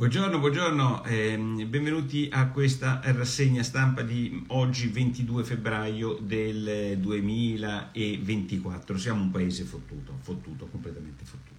Buongiorno, buongiorno, eh, benvenuti a questa rassegna stampa di oggi 22 febbraio del 2024. Siamo un paese fottuto, fottuto, completamente fottuto.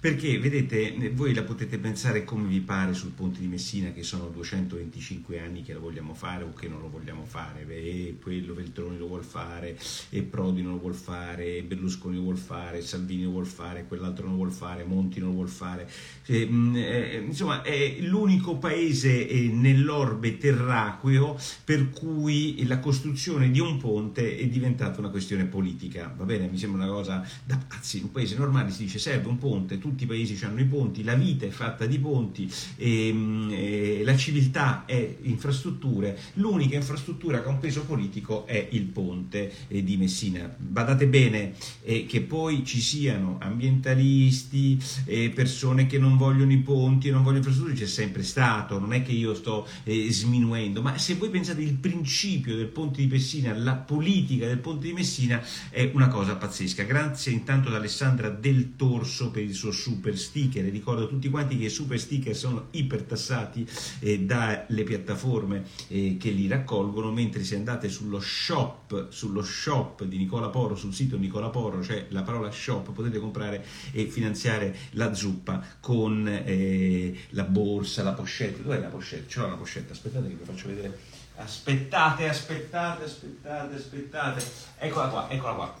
Perché, vedete, voi la potete pensare come vi pare sul ponte di Messina, che sono 225 anni che lo vogliamo fare o che non lo vogliamo fare, e quello Veltroni lo vuol fare, e Prodi non lo vuol fare, e Berlusconi lo vuol fare, Salvini lo vuol fare, quell'altro non lo vuol fare, Monti non lo vuol fare. Eh, eh, insomma, è l'unico paese eh, nell'orbe terraqueo per cui la costruzione di un ponte è diventata una questione politica. Va bene, mi sembra una cosa da pazzi. In un paese normale si dice serve un ponte, tutti i paesi hanno i ponti, la vita è fatta di ponti, e, ehm, e, la civiltà è infrastrutture, l'unica infrastruttura che ha un peso politico è il ponte eh, di Messina. Badate bene eh, che poi ci siano ambientalisti, eh, persone che non vogliono i ponti non vogliono infrastrutture, c'è sempre stato, non è che io sto eh, sminuendo, ma se voi pensate il principio del ponte di Messina, la politica del ponte di Messina è una cosa pazzesca. Grazie intanto ad Alessandra Del Torso per il suo super sticker. Ricordo a tutti quanti che i super sticker sono ipertassati eh, dalle piattaforme eh, che li raccolgono, mentre se andate sullo shop, sullo shop di Nicola Porro, sul sito Nicola Porro, cioè la parola shop, potete comprare e finanziare la zuppa con eh, la borsa, la pochette. Dov'è la pochette? L'ho la pochette, aspettate che vi faccio vedere. Aspettate, aspettate, aspettate, aspettate. Eccola qua, eccola qua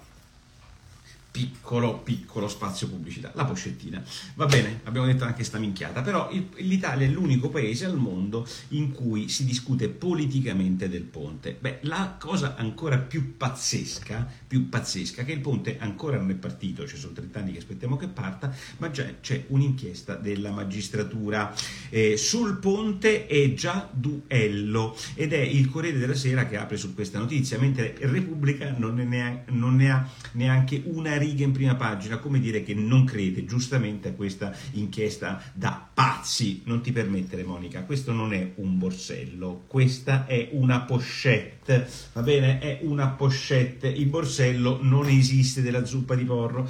piccolo, piccolo spazio pubblicità, la pochettina. Va bene, abbiamo detto anche sta minchiata, però il, l'Italia è l'unico paese al mondo in cui si discute politicamente del ponte. Beh, la cosa ancora più pazzesca, più pazzesca, che il ponte ancora non è partito, ci sono 30 anni che aspettiamo che parta, ma già c'è un'inchiesta della magistratura. Eh, sul ponte è già duello ed è il Corriere della Sera che apre su questa notizia, mentre Repubblica non ne ha, non ne ha neanche una riga in prima pagina, come dire che non crede giustamente a questa inchiesta da pazzi. Non ti permettere, Monica, questo non è un borsello, questa è una pochette, va bene? È una pochette, il borsello non esiste della zuppa di porro.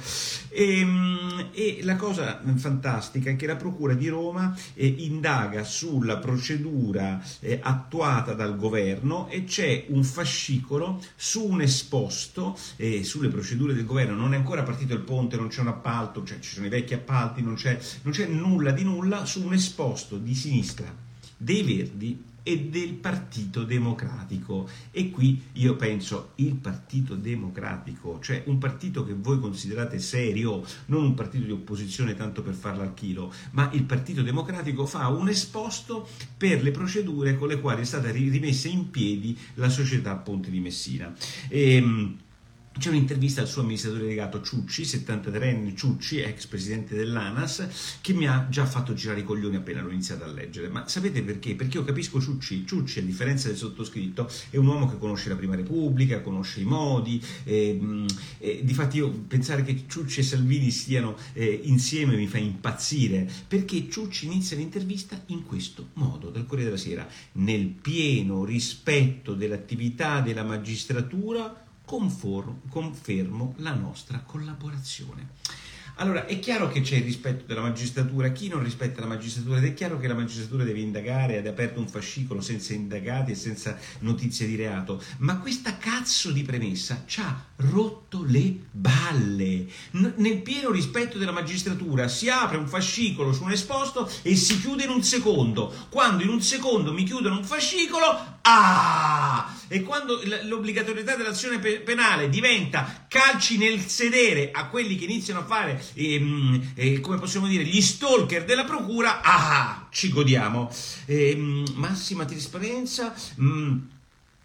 E, ehm, e la cosa fantastica è che la Procura di Roma eh, indaga sulla procedura eh, attuata dal governo e c'è un fascicolo su un esposto eh, sulle procedure del governo, non è ancora partito il ponte, non c'è un appalto, cioè ci sono i vecchi appalti, non c'è, non c'è nulla di nulla su un esposto di sinistra dei Verdi e del Partito Democratico. E qui io penso il Partito Democratico, cioè un partito che voi considerate serio, non un partito di opposizione tanto per farlo al chilo, ma il Partito Democratico fa un esposto per le procedure con le quali è stata rimessa in piedi la società Ponte di Messina. E, ehm, c'è un'intervista al suo amministratore delegato Ciucci, 73enne Ciucci, ex presidente dell'ANAS, che mi ha già fatto girare i coglioni appena l'ho iniziato a leggere. Ma sapete perché? Perché io capisco Ciucci. Ciucci, a differenza del sottoscritto, è un uomo che conosce la Prima Repubblica, conosce i modi. Eh, eh, difatti io pensare che Ciucci e Salvini stiano eh, insieme mi fa impazzire, perché Ciucci inizia l'intervista in questo modo, dal Corriere della Sera, nel pieno rispetto dell'attività della magistratura conform, confermo la nostra collaborazione. Allora, è chiaro che c'è il rispetto della magistratura, chi non rispetta la magistratura ed è chiaro che la magistratura deve indagare, ed è aperto un fascicolo senza indagati e senza notizie di reato, ma questa cazzo di premessa ci ha rotto le balle. N- nel pieno rispetto della magistratura si apre un fascicolo su un esposto e si chiude in un secondo. Quando in un secondo mi chiudono un fascicolo, ah! E quando l'obbligatorietà dell'azione penale diventa calci nel sedere a quelli che iniziano a fare ehm, eh, come possiamo dire, gli stalker della procura, ah, ci godiamo. Eh, massima trasparenza. Mm,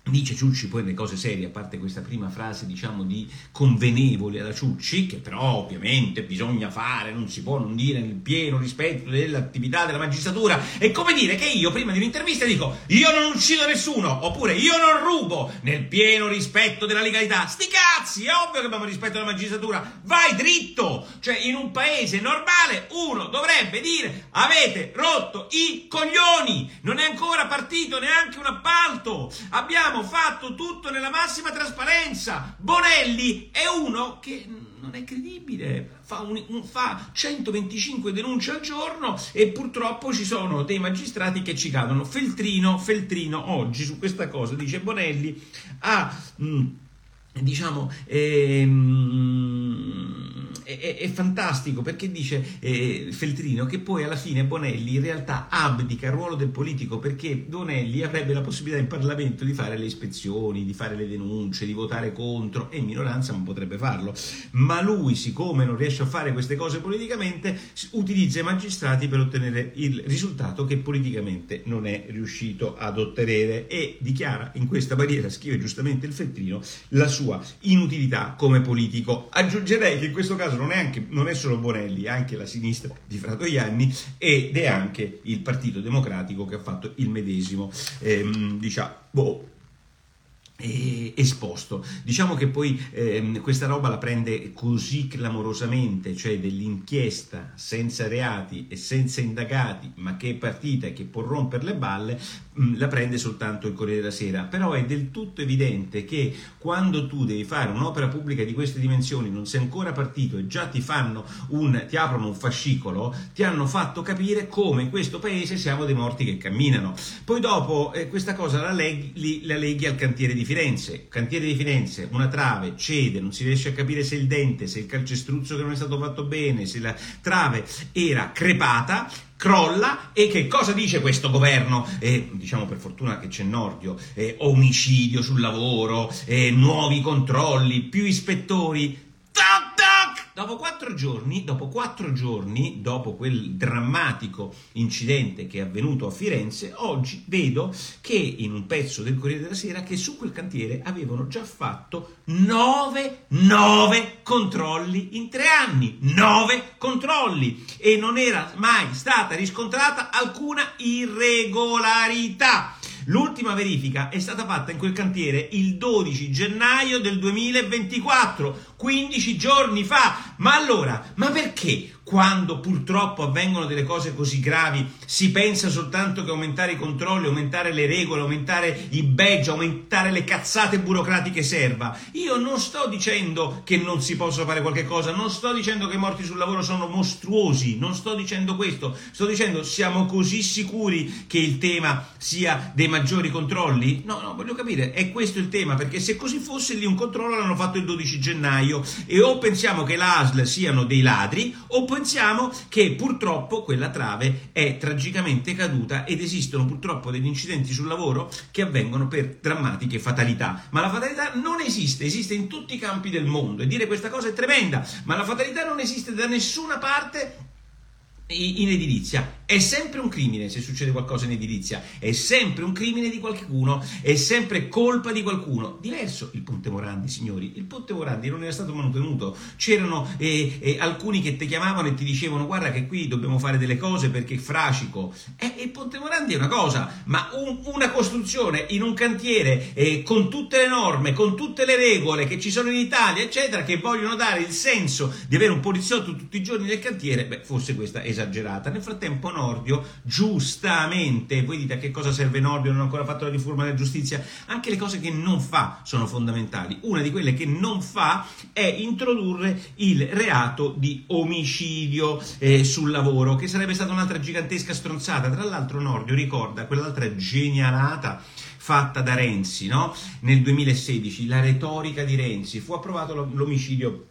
Dice Ciucci poi le cose serie, a parte questa prima frase diciamo di convenevole alla Ciucci, che però ovviamente bisogna fare, non si può non dire nel pieno rispetto dell'attività della magistratura. È come dire che io prima di un'intervista dico io non uccido nessuno, oppure io non rubo, nel pieno rispetto della legalità. Sti cazzi, è ovvio che abbiamo rispetto della magistratura, vai dritto! Cioè in un paese normale uno dovrebbe dire avete rotto i coglioni, non è ancora partito neanche un appalto, abbiamo abbiamo fatto tutto nella massima trasparenza. Bonelli è uno che non è credibile, fa, un, un, fa 125 denunce al giorno e purtroppo ci sono dei magistrati che ci cadono. Feltrino, Feltrino oggi su questa cosa dice Bonelli ha... Mh, diciamo, ehm, è, è, fantastico perché dice eh, Feltrino che poi alla fine Bonelli in realtà abdica il ruolo del politico perché Bonelli avrebbe la possibilità in Parlamento di fare le ispezioni, di fare le denunce, di votare contro e in minoranza non potrebbe farlo. Ma lui, siccome non riesce a fare queste cose politicamente, utilizza i magistrati per ottenere il risultato che politicamente non è riuscito ad ottenere e dichiara in questa maniera, scrive giustamente il Feltrino, la sua inutilità come politico. Aggiungerei che in questo caso non è, anche, non è solo Bonelli, è anche la sinistra di Fratoianni ed è anche il Partito Democratico che ha fatto il medesimo, ehm, diciamo, boh, esposto. Diciamo che poi eh, questa roba la prende così clamorosamente, cioè dell'inchiesta senza reati e senza indagati, ma che è partita e che può rompere le balle, la prende soltanto il Corriere della Sera. Però è del tutto evidente che quando tu devi fare un'opera pubblica di queste dimensioni, non sei ancora partito e già ti un, ti aprono un fascicolo, ti hanno fatto capire come in questo paese siamo dei morti che camminano. Poi dopo eh, questa cosa la leghi, la leghi al cantiere di Firenze, cantiere di Firenze, una trave cede, non si riesce a capire se il dente, se il calcestruzzo che non è stato fatto bene, se la trave era crepata, crolla e che cosa dice questo governo? Eh, diciamo per fortuna che c'è Nordio, eh, omicidio sul lavoro, eh, nuovi controlli, più ispettori. Dopo quattro giorni, dopo quattro giorni, dopo quel drammatico incidente che è avvenuto a Firenze, oggi vedo che in un pezzo del Corriere della Sera che su quel cantiere avevano già fatto nove, nove controlli in tre anni, nove controlli e non era mai stata riscontrata alcuna irregolarità. L'ultima verifica è stata fatta in quel cantiere il 12 gennaio del 2024, 15 giorni fa. Ma allora, ma perché quando purtroppo avvengono delle cose così gravi, si pensa soltanto che aumentare i controlli, aumentare le regole, aumentare i badge, aumentare le cazzate burocratiche serva. Io non sto dicendo che non si possa fare qualche cosa, non sto dicendo che i morti sul lavoro sono mostruosi, non sto dicendo questo, sto dicendo siamo così sicuri che il tema sia dei maggiori controlli? No, no, voglio capire, è questo il tema, perché se così fosse lì un controllo l'hanno fatto il 12 gennaio e o pensiamo che l'ASL siano dei ladri o pensiamo che purtroppo quella trave è tragicamente caduta ed esistono purtroppo degli incidenti sul lavoro che avvengono per drammatiche fatalità. Ma la fatalità non esiste, esiste in tutti i campi del mondo e dire questa cosa è tremenda, ma la fatalità non esiste da nessuna parte in edilizia. È sempre un crimine se succede qualcosa in edilizia, è sempre un crimine di qualcuno, è sempre colpa di qualcuno. Diverso il Ponte Morandi, signori. Il Ponte Morandi non era stato mantenuto. C'erano eh, eh, alcuni che ti chiamavano e ti dicevano guarda che qui dobbiamo fare delle cose perché è fracico. Eh, il Ponte Morandi è una cosa, ma un, una costruzione in un cantiere eh, con tutte le norme, con tutte le regole che ci sono in Italia, eccetera, che vogliono dare il senso di avere un poliziotto tutti i giorni nel cantiere, beh, forse questa è esagerata. Nel frattempo Nordio, giustamente, voi dite a che cosa serve Nordio, non ha ancora fatto la riforma della giustizia, anche le cose che non fa sono fondamentali. Una di quelle che non fa è introdurre il reato di omicidio eh, sul lavoro, che sarebbe stata un'altra gigantesca stronzata. Tra l'altro Nordio ricorda quell'altra genialata fatta da Renzi no? nel 2016, la retorica di Renzi, fu approvato l'omicidio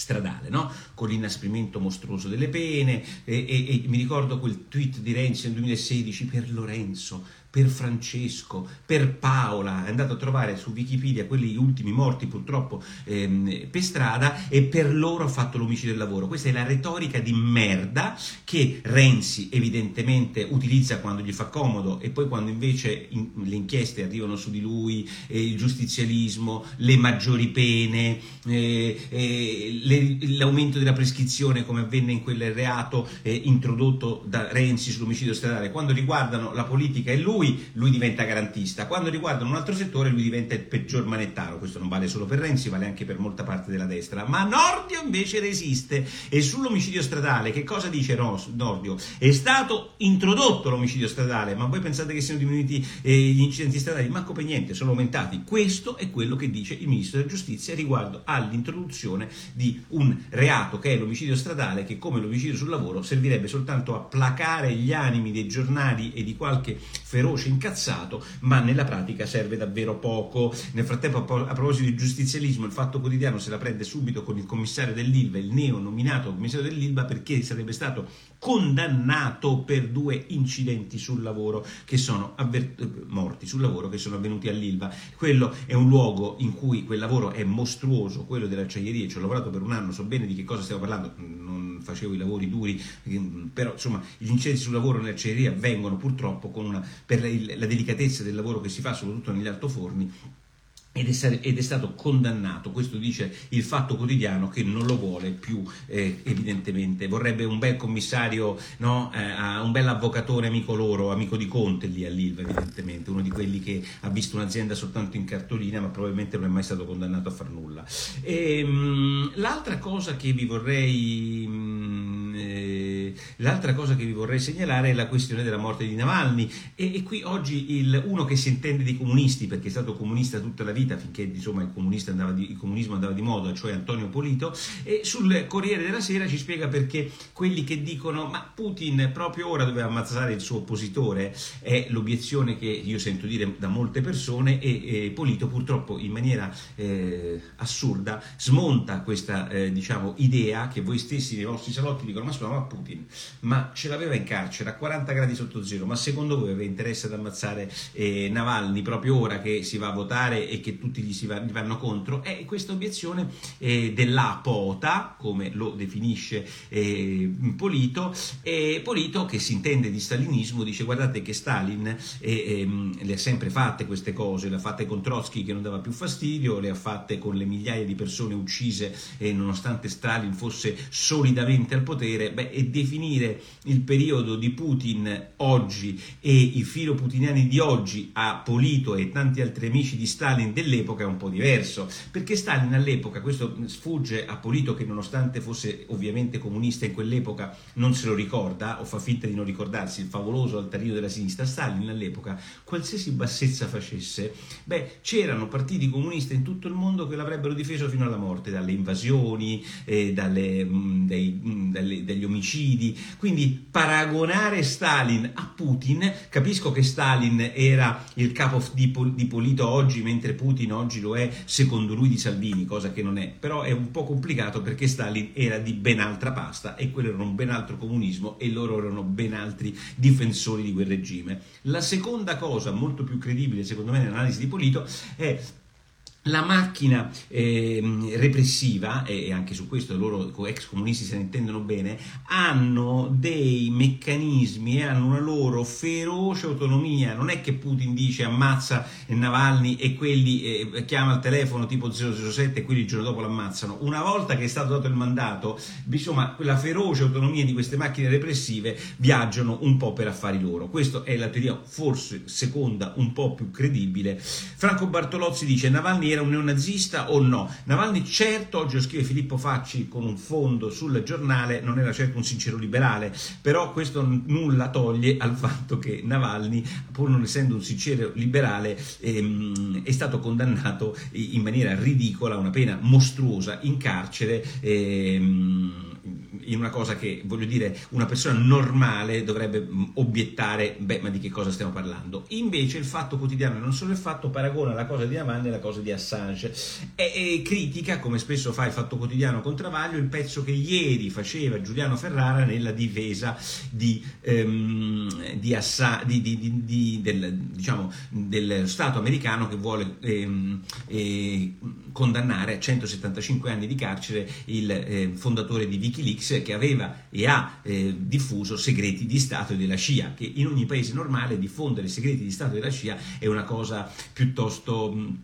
stradale, no? con l'inasprimento mostruoso delle pene e, e, e mi ricordo quel tweet di Renzi nel 2016 per Lorenzo per Francesco, per Paola, è andato a trovare su Wikipedia quelli ultimi morti purtroppo ehm, per strada e per loro ha fatto l'omicidio del lavoro. Questa è la retorica di merda che Renzi evidentemente utilizza quando gli fa comodo e poi quando invece in, le inchieste arrivano su di lui, eh, il giustizialismo, le maggiori pene, eh, eh, le, l'aumento della prescrizione come avvenne in quel reato eh, introdotto da Renzi sull'omicidio stradale, quando riguardano la politica e lui lui, lui diventa garantista, quando riguardano un altro settore lui diventa il peggior manettaro, questo non vale solo per Renzi, vale anche per molta parte della destra, ma Nordio invece resiste e sull'omicidio stradale che cosa dice Nordio? È stato introdotto l'omicidio stradale, ma voi pensate che siano diminuiti eh, gli incidenti stradali? Manco per niente, sono aumentati. Questo è quello che dice il Ministro della Giustizia riguardo all'introduzione di un reato che è l'omicidio stradale che come l'omicidio sul lavoro servirebbe soltanto a placare gli animi dei giornali e di qualche feroce incazzato, ma nella pratica serve davvero poco. Nel frattempo, a proposito di giustizialismo, il Fatto Quotidiano se la prende subito con il commissario dell'Ilva, il neo nominato commissario dell'Ilva, perché sarebbe stato condannato per due incidenti sul lavoro che sono avver- morti sul lavoro che sono avvenuti all'Ilva. Quello è un luogo in cui quel lavoro è mostruoso, quello delle acciaierie, ci ho lavorato per un anno, so bene di che cosa stiamo parlando, non facevo i lavori duri, però insomma gli incendi sul lavoro nelle acciaierie avvengono purtroppo una, per la delicatezza del lavoro che si fa, soprattutto negli altoforni, ed è, stato condannato, questo dice il Fatto Quotidiano che non lo vuole più eh, evidentemente, vorrebbe un bel commissario, no? eh, un bel avvocatore amico loro, amico di Conte lì all'Ilva evidentemente, uno di quelli che ha visto un'azienda soltanto in cartolina ma probabilmente non è mai stato condannato a far nulla. E, ehm, mh, l'altra cosa che vi vorrei... Mh, L'altra cosa che vi vorrei segnalare è la questione della morte di Navalny. E, e qui oggi il, uno che si intende di comunisti, perché è stato comunista tutta la vita finché insomma, il, di, il, comunismo andava di moda, cioè Antonio Polito, e sul Corriere della Sera ci spiega perché quelli che dicono ma Putin proprio ora doveva ammazzare il suo oppositore è l'obiezione che io sento dire da molte persone e, e Polito purtroppo in maniera eh, assurda smonta questa eh, diciamo, idea che voi stessi nei vostri salotti dicono ma scusa ma Putin ma ce l'aveva in carcere a 40 gradi sotto zero, ma secondo voi aveva interesse ad ammazzare eh, Navalny proprio ora che si va a votare e che tutti gli, va, gli vanno contro? È questa obiezione eh, dell'apota, come lo definisce eh, Polito, e Polito che si intende di stalinismo dice guardate che Stalin eh, ehm, le ha sempre fatte queste cose, le ha fatte con Trotsky che non dava più fastidio, le ha fatte con le migliaia di persone uccise nonostante Stalin fosse solidamente al potere, beh, e definire il periodo di Putin oggi e i filo putiniani di oggi a Polito e tanti altri amici di Stalin dell'epoca è un po' diverso, perché Stalin all'epoca, questo sfugge a Polito che nonostante fosse ovviamente comunista in quell'epoca non se lo ricorda o fa finta di non ricordarsi il favoloso altarino della sinistra, Stalin all'epoca qualsiasi bassezza facesse, beh c'erano partiti comunisti in tutto il mondo che l'avrebbero difeso fino alla morte, dalle invasioni, eh, dalle, mh, dei, mh, dalle, dagli omicidi, quindi paragonare Stalin a Putin, capisco che Stalin era il capo di, di Polito oggi, mentre Putin oggi lo è secondo lui di Salvini, cosa che non è, però è un po' complicato perché Stalin era di ben altra pasta e quello era un ben altro comunismo e loro erano ben altri difensori di quel regime. La seconda cosa molto più credibile secondo me nell'analisi di Polito è la macchina eh, repressiva, e anche su questo loro ex comunisti se ne intendono bene, hanno dei meccanismi e hanno una loro feroce autonomia. Non è che Putin dice ammazza Navalny e quelli eh, chiama al telefono tipo 007 e quelli il giorno dopo l'ammazzano. Una volta che è stato dato il mandato, insomma, quella feroce autonomia di queste macchine repressive viaggiano un po' per affari loro. Questa è la teoria forse seconda, un po' più credibile. Franco Bartolozzi dice Navalny era un neonazista o no? Navalny certo, oggi lo scrive Filippo Facci con un fondo sul giornale, non era certo un sincero liberale, però questo nulla toglie al fatto che Navalny, pur non essendo un sincero liberale, ehm, è stato condannato in maniera ridicola, una pena mostruosa in carcere. Ehm, in una cosa che, voglio dire, una persona normale dovrebbe mm, obiettare, beh, ma di che cosa stiamo parlando? Invece il fatto quotidiano, non solo il fatto, paragona la cosa di Amanni e la cosa di Assange e, critica, come spesso fa il fatto quotidiano con Travaglio, il pezzo che ieri faceva Giuliano Ferrara nella difesa di, ehm, di, Assa, di del, diciamo, del, Stato americano che vuole ehm, eh, condannare a 175 anni di carcere il eh, fondatore di Wikileaks che aveva e ha eh, diffuso segreti di Stato e della CIA, che in ogni paese normale diffondere segreti di Stato e della CIA è una cosa piuttosto... Mh,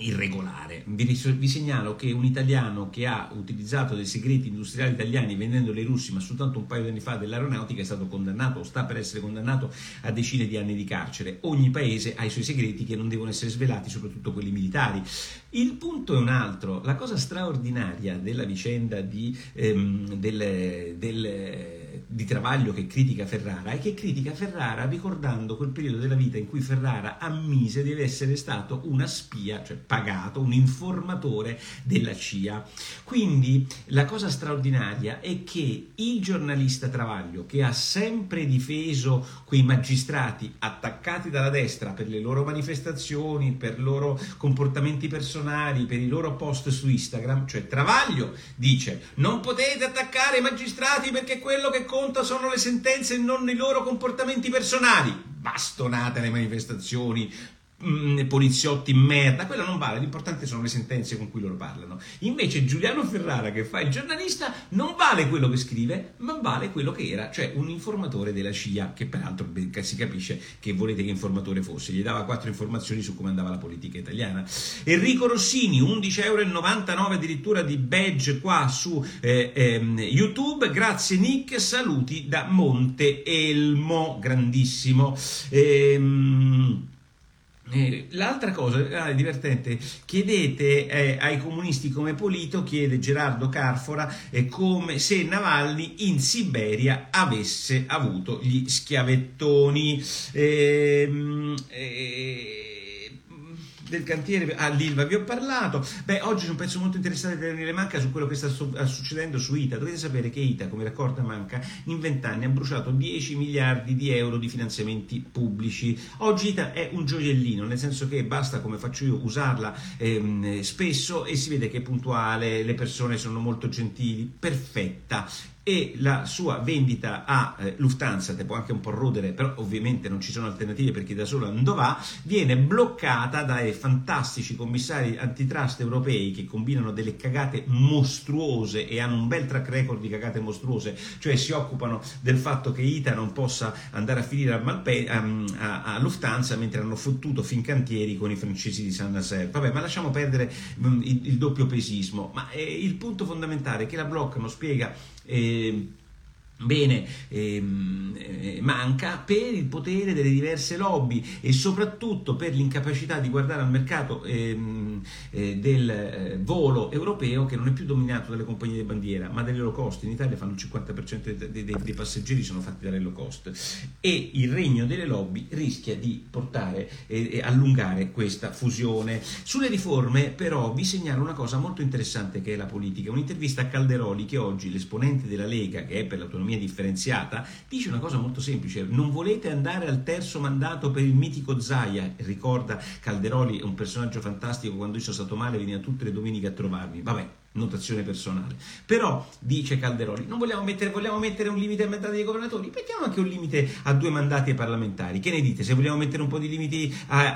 irregolare. Vi, vi, segnalo che un italiano che ha utilizzato dei segreti industriali italiani vendendoli ai russi, ma soltanto un paio di anni fa dell'aeronautica, è stato condannato o sta per essere condannato a decine di anni di carcere. Ogni paese ha i suoi segreti che non devono essere svelati, soprattutto quelli militari. Il punto è un altro. La cosa straordinaria della vicenda di, ehm, del, del di Travaglio che critica Ferrara è che critica Ferrara ricordando quel periodo della vita in cui Ferrara ammise di essere stato una spia, cioè pagato, un informatore della CIA. Quindi la cosa straordinaria è che il giornalista Travaglio, che ha sempre difeso quei magistrati attaccati dalla destra per le loro manifestazioni, per i loro comportamenti personali, per i loro post su Instagram, cioè Travaglio dice non potete attaccare i magistrati perché quello che conta sono le sentenze e non i loro comportamenti personali. Bastonate le manifestazioni, Mm, poliziotti merda, quello non vale, l'importante sono le sentenze con cui loro parlano. Invece Giuliano Ferrara, che fa il giornalista, non vale quello che scrive, ma vale quello che era, cioè un informatore della CIA, che peraltro si capisce che volete che informatore fosse, gli dava quattro informazioni su come andava la politica italiana. Enrico Rossini, 11,99 euro addirittura di badge qua su eh, eh, YouTube, grazie Nick, saluti da Monte Elmo, grandissimo. Ehm, l'altra cosa ah, divertente, chiedete eh, ai comunisti come Polito, chiede Gerardo Carfora, eh, come se Navalny in Siberia avesse avuto gli schiavettoni. Ehm, eh, del cantiere all'Ilva vi ho parlato. Beh, oggi c'è un pezzo molto interessante di Daniele Manca su quello che sta succedendo su ITA. Dovete sapere che ITA, come raccorda Manca, in vent'anni ha bruciato 10 miliardi di euro di finanziamenti pubblici. Oggi ITA è un gioiellino, nel senso che basta, come faccio io, usarla ehm, spesso e si vede che è puntuale, le persone sono molto gentili, perfetta e la sua vendita a eh, Lufthansa, te può anche un po' rodere, però ovviamente non ci sono alternative perché da solo non va, viene bloccata dai fantastici commissari antitrust europei che combinano delle cagate mostruose e hanno un bel track record di cagate mostruose, cioè si occupano del fatto che ITA non possa andare a finire a, Malpe- a, a, a Lufthansa mentre hanno fottuto Fincantieri con i francesi di San Nazaire. Vabbè, ma lasciamo perdere mh, mm, il, il, doppio pesismo, ma eh, il punto fondamentale è che la bloccano, spiega eh, Bene, ehm, eh, manca per il potere delle diverse lobby e soprattutto per l'incapacità di guardare al mercato ehm, eh, del eh, volo europeo che non è più dominato dalle compagnie di bandiera ma dalle low cost. In Italia fanno il 50% dei, dei, dei, passeggeri sono fatti dalle low cost e il regno delle lobby rischia di portare e allungare questa fusione. Sulle riforme però vi segnalo una cosa molto interessante che è la politica, un'intervista a Calderoli che oggi l'esponente della Lega che è per l'autonomia differenziata, dice una cosa molto semplice, non volete andare al terzo mandato per il mitico Zaia, ricorda Calderoli, un personaggio fantastico, quando io sono stato male veniva tutte le domeniche a trovarmi, vabbè, notazione personale. Però, dice Calderoli, non vogliamo mettere, vogliamo mettere un limite ai mandati dei governatori, mettiamo anche un limite a due mandati parlamentari. Che ne dite? Se vogliamo mettere un po' di limiti a,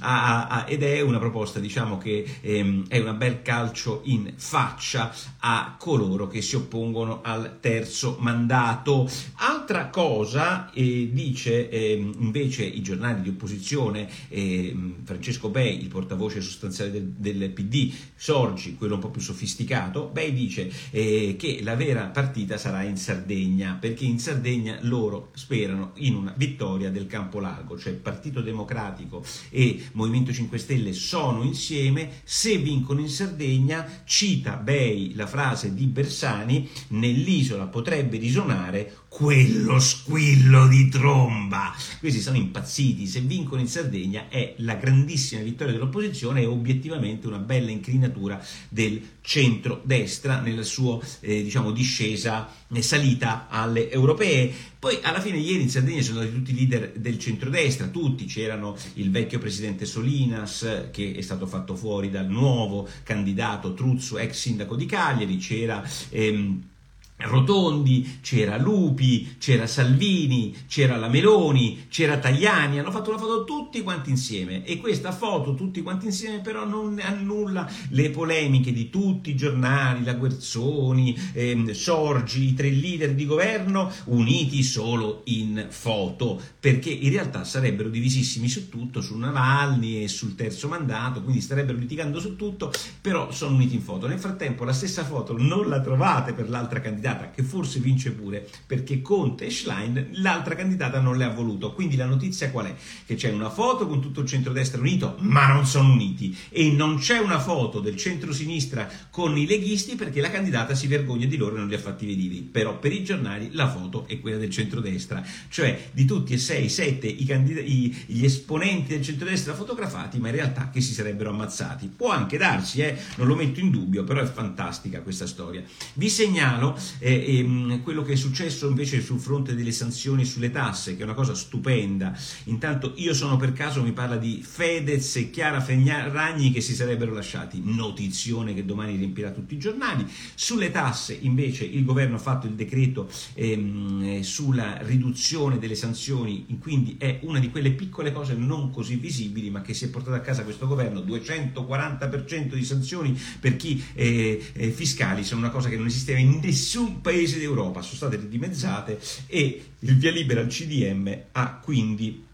a, a, ed è una proposta, diciamo che ehm, è un bel calcio in faccia a coloro che si oppongono al terzo mandato. Altra cosa, eh, dice eh, invece i giornali di opposizione, eh, Francesco Bei, il portavoce sostanziale del, del PD, Sorgi, quello un po' più sofisticato, sofisticato, beh dice eh, che la vera partita sarà in Sardegna, perché in Sardegna loro sperano in una vittoria del campo largo, cioè Partito Democratico e Movimento 5 Stelle sono insieme, se vincono in Sardegna, cita Bei la frase di Bersani, nell'isola potrebbe risuonare quello squillo di tromba. Questi sono impazziti, se vincono in Sardegna è la grandissima vittoria dell'opposizione e obiettivamente una bella incrinatura del centro-destra nella sua eh, diciamo, discesa e salita alle europee. Poi alla fine ieri in Sardegna sono stati tutti i leader del centrodestra, tutti, c'erano il vecchio presidente Solinas che è stato fatto fuori dal nuovo candidato Truzzo, ex sindaco di Cagliari, c'era... Ehm, Rotondi, c'era Lupi, c'era Salvini, c'era la Meloni, c'era Tajani, hanno fatto una foto tutti quanti insieme e questa foto tutti quanti insieme però non annulla le polemiche di tutti i giornali, la Guerzoni, ehm, Sorgi, i tre leader di governo uniti solo in foto, perché in realtà sarebbero divisissimi su tutto, su Navalny e sul terzo mandato, quindi starebbero litigando su tutto, però sono uniti in foto. Nel frattempo la stessa foto non la trovate per l'altra candidata candidata che forse vince pure perché Conte e Schlein l'altra candidata non le ha voluto. Quindi la notizia qual è? Che c'è una foto con tutto il centrodestra unito, ma non sono uniti e non c'è una foto del centrosinistra con i leghisti perché la candidata si vergogna di loro e non li ha fatti vedere. Però per i giornali la foto è quella del centrodestra, cioè di tutti e sei, sette i candid- i, gli esponenti del centrodestra fotografati, ma in realtà che si sarebbero ammazzati. Può anche darsi, eh? non lo metto in dubbio, però è fantastica questa storia. Vi segnalo eh, quello che è successo invece sul fronte delle sanzioni sulle tasse, che è una cosa stupenda. Intanto io sono per caso, mi parla di Fedez e Chiara Ragni che si sarebbero lasciati, notizione che domani riempirà tutti i giornali. Sulle tasse invece il governo ha fatto il decreto ehm, eh, sulla riduzione delle sanzioni, quindi è una di quelle piccole cose non così visibili ma che si è portata a casa questo governo, 240% di sanzioni per chi eh, eh, fiscali, sono una cosa che non esisteva in nessun nessun paese d'Europa sono state ridimezzate e il via libera al CDM ha quindi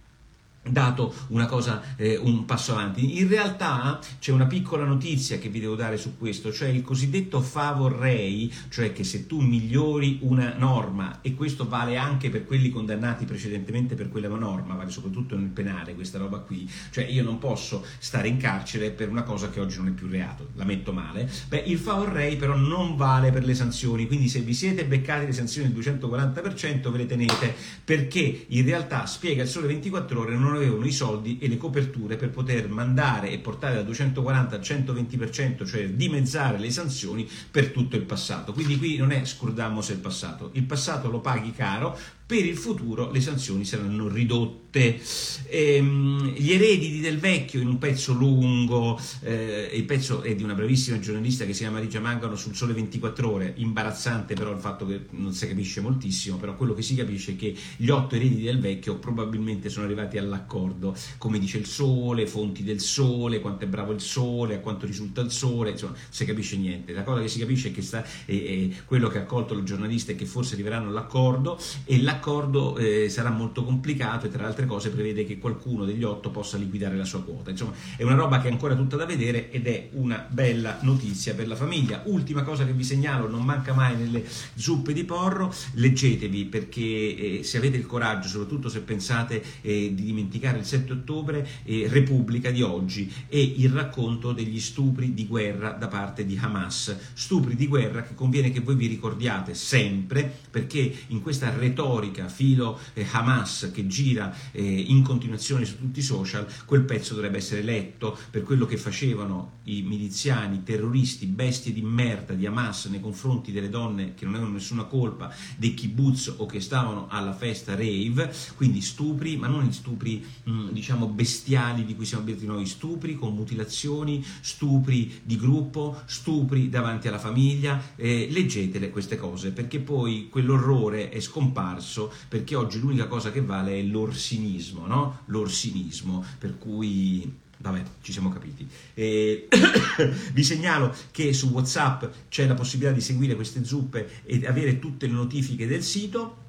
dato una cosa, eh, un passo avanti. In realtà c'è una piccola notizia che vi devo dare su questo, cioè il cosiddetto favor rei, cioè che se tu migliori una norma, e questo vale anche per quelli condannati precedentemente per quella norma, vale soprattutto nel penale questa roba qui, cioè io non posso stare in carcere per una cosa che oggi non è più reato, la metto male, beh il favor rei però non vale per le sanzioni, quindi se vi siete beccati le sanzioni del 240% ve le tenete, perché in realtà spiega il sole 24 ore non non avevano i soldi e le coperture per poter mandare e portare da 240 al 120%, cioè dimezzare le sanzioni per tutto il passato. Quindi qui non è scordamos il passato, il passato lo paghi caro, per il futuro le sanzioni saranno ridotte. Ehm, gli erediti del vecchio in un pezzo lungo, eh, il pezzo è di una bravissima giornalista che si chiama Rigia Mangano sul Sole 24 Ore, imbarazzante però il fatto che non si capisce moltissimo, però quello che si capisce è che gli otto erediti del vecchio probabilmente sono arrivati all'accordo, come dice il Sole, fonti del Sole, quanto è bravo il Sole, a quanto risulta il Sole, insomma non si capisce niente. La cosa che si capisce è che sta, è, è quello che ha accolto il giornalista è che forse arriveranno all'accordo e l'accordo l'accordo eh, sarà molto complicato e tra le altre cose prevede che qualcuno degli otto possa liquidare la sua quota. Insomma, è una roba che è ancora tutta da vedere ed è una bella notizia per la famiglia. Ultima cosa che vi segnalo, non manca mai nelle zuppe di porro, leggetevi perché eh, se avete il coraggio, soprattutto se pensate eh, di dimenticare il 7 ottobre, eh, Repubblica di oggi e il racconto degli stupri di guerra da parte di Hamas. Stupri di guerra che conviene che voi vi ricordiate sempre perché in questa retorica retorica filo eh, Hamas che gira eh, in continuazione su tutti i social, quel pezzo dovrebbe essere letto per quello che facevano i miliziani, terroristi, bestie di merda di Hamas nei confronti delle donne che non avevano nessuna colpa, dei kibbutz o che stavano alla festa rave, quindi stupri, ma non stupri mh, mm, diciamo bestiali di cui siamo abituati noi, stupri con mutilazioni, stupri di gruppo, stupri davanti alla famiglia, eh, leggetele queste cose perché poi quell'orrore è scomparso senso perché oggi l'unica cosa che vale è l'orsinismo, no? L'orsinismo, per cui Vabbè, ci siamo capiti. E vi segnalo che su WhatsApp c'è la possibilità di seguire queste zuppe e avere tutte le notifiche del sito.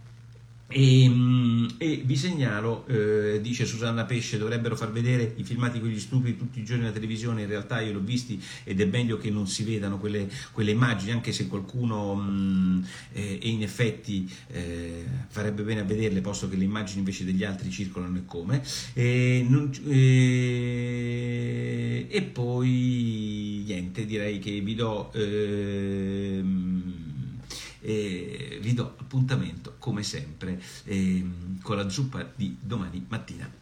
E, ehm, e, vi segnalo, eh, dice Susanna Pesce, dovrebbero far vedere i filmati con gli stupidi tutti i giorni alla televisione, in realtà io l'ho visti ed è meglio che non si vedano quelle, quelle immagini, anche se qualcuno mh, eh, e in effetti eh, farebbe bene a vederle, posto che le immagini invece degli altri circolano e come. E, non, e poi niente, direi che vi do... Ehm, e vi do appuntamento come sempre eh, con la zuppa di domani mattina.